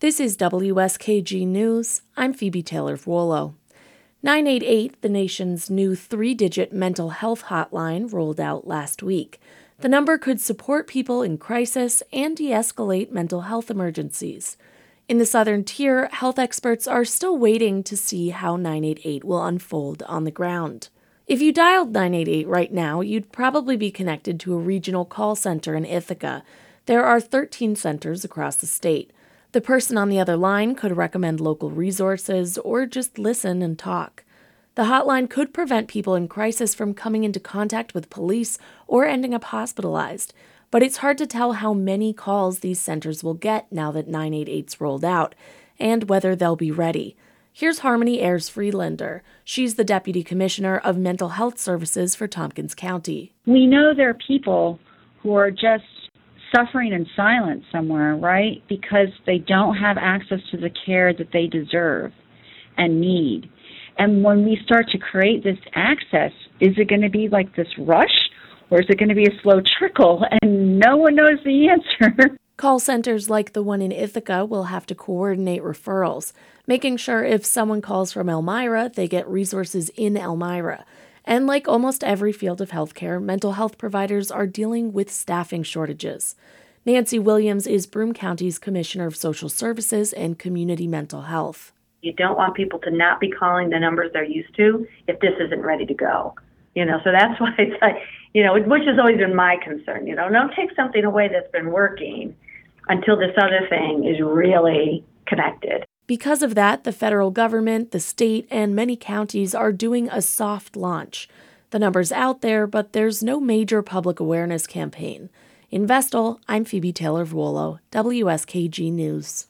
This is WSKG News. I'm Phoebe Taylor Vuolo. 988, the nation's new three digit mental health hotline, rolled out last week. The number could support people in crisis and de escalate mental health emergencies. In the southern tier, health experts are still waiting to see how 988 will unfold on the ground. If you dialed 988 right now, you'd probably be connected to a regional call center in Ithaca. There are 13 centers across the state. The person on the other line could recommend local resources or just listen and talk. The hotline could prevent people in crisis from coming into contact with police or ending up hospitalized, but it's hard to tell how many calls these centers will get now that 988's rolled out and whether they'll be ready. Here's Harmony Ayers Friedlander. She's the Deputy Commissioner of Mental Health Services for Tompkins County. We know there are people who are just suffering in silence somewhere, right? Because they don't have access to the care that they deserve and need. And when we start to create this access, is it going to be like this rush or is it going to be a slow trickle and no one knows the answer? Call centers like the one in Ithaca will have to coordinate referrals, making sure if someone calls from Elmira, they get resources in Elmira. And like almost every field of healthcare, mental health providers are dealing with staffing shortages. Nancy Williams is Broome County's Commissioner of Social Services and Community Mental Health. You don't want people to not be calling the numbers they're used to if this isn't ready to go. You know, so that's why it's like, you know, which has always been my concern. You know, don't take something away that's been working until this other thing is really connected. Because of that, the federal government, the state, and many counties are doing a soft launch. The number's out there, but there's no major public awareness campaign. In Vestal, I'm Phoebe Taylor Vuolo, WSKG News.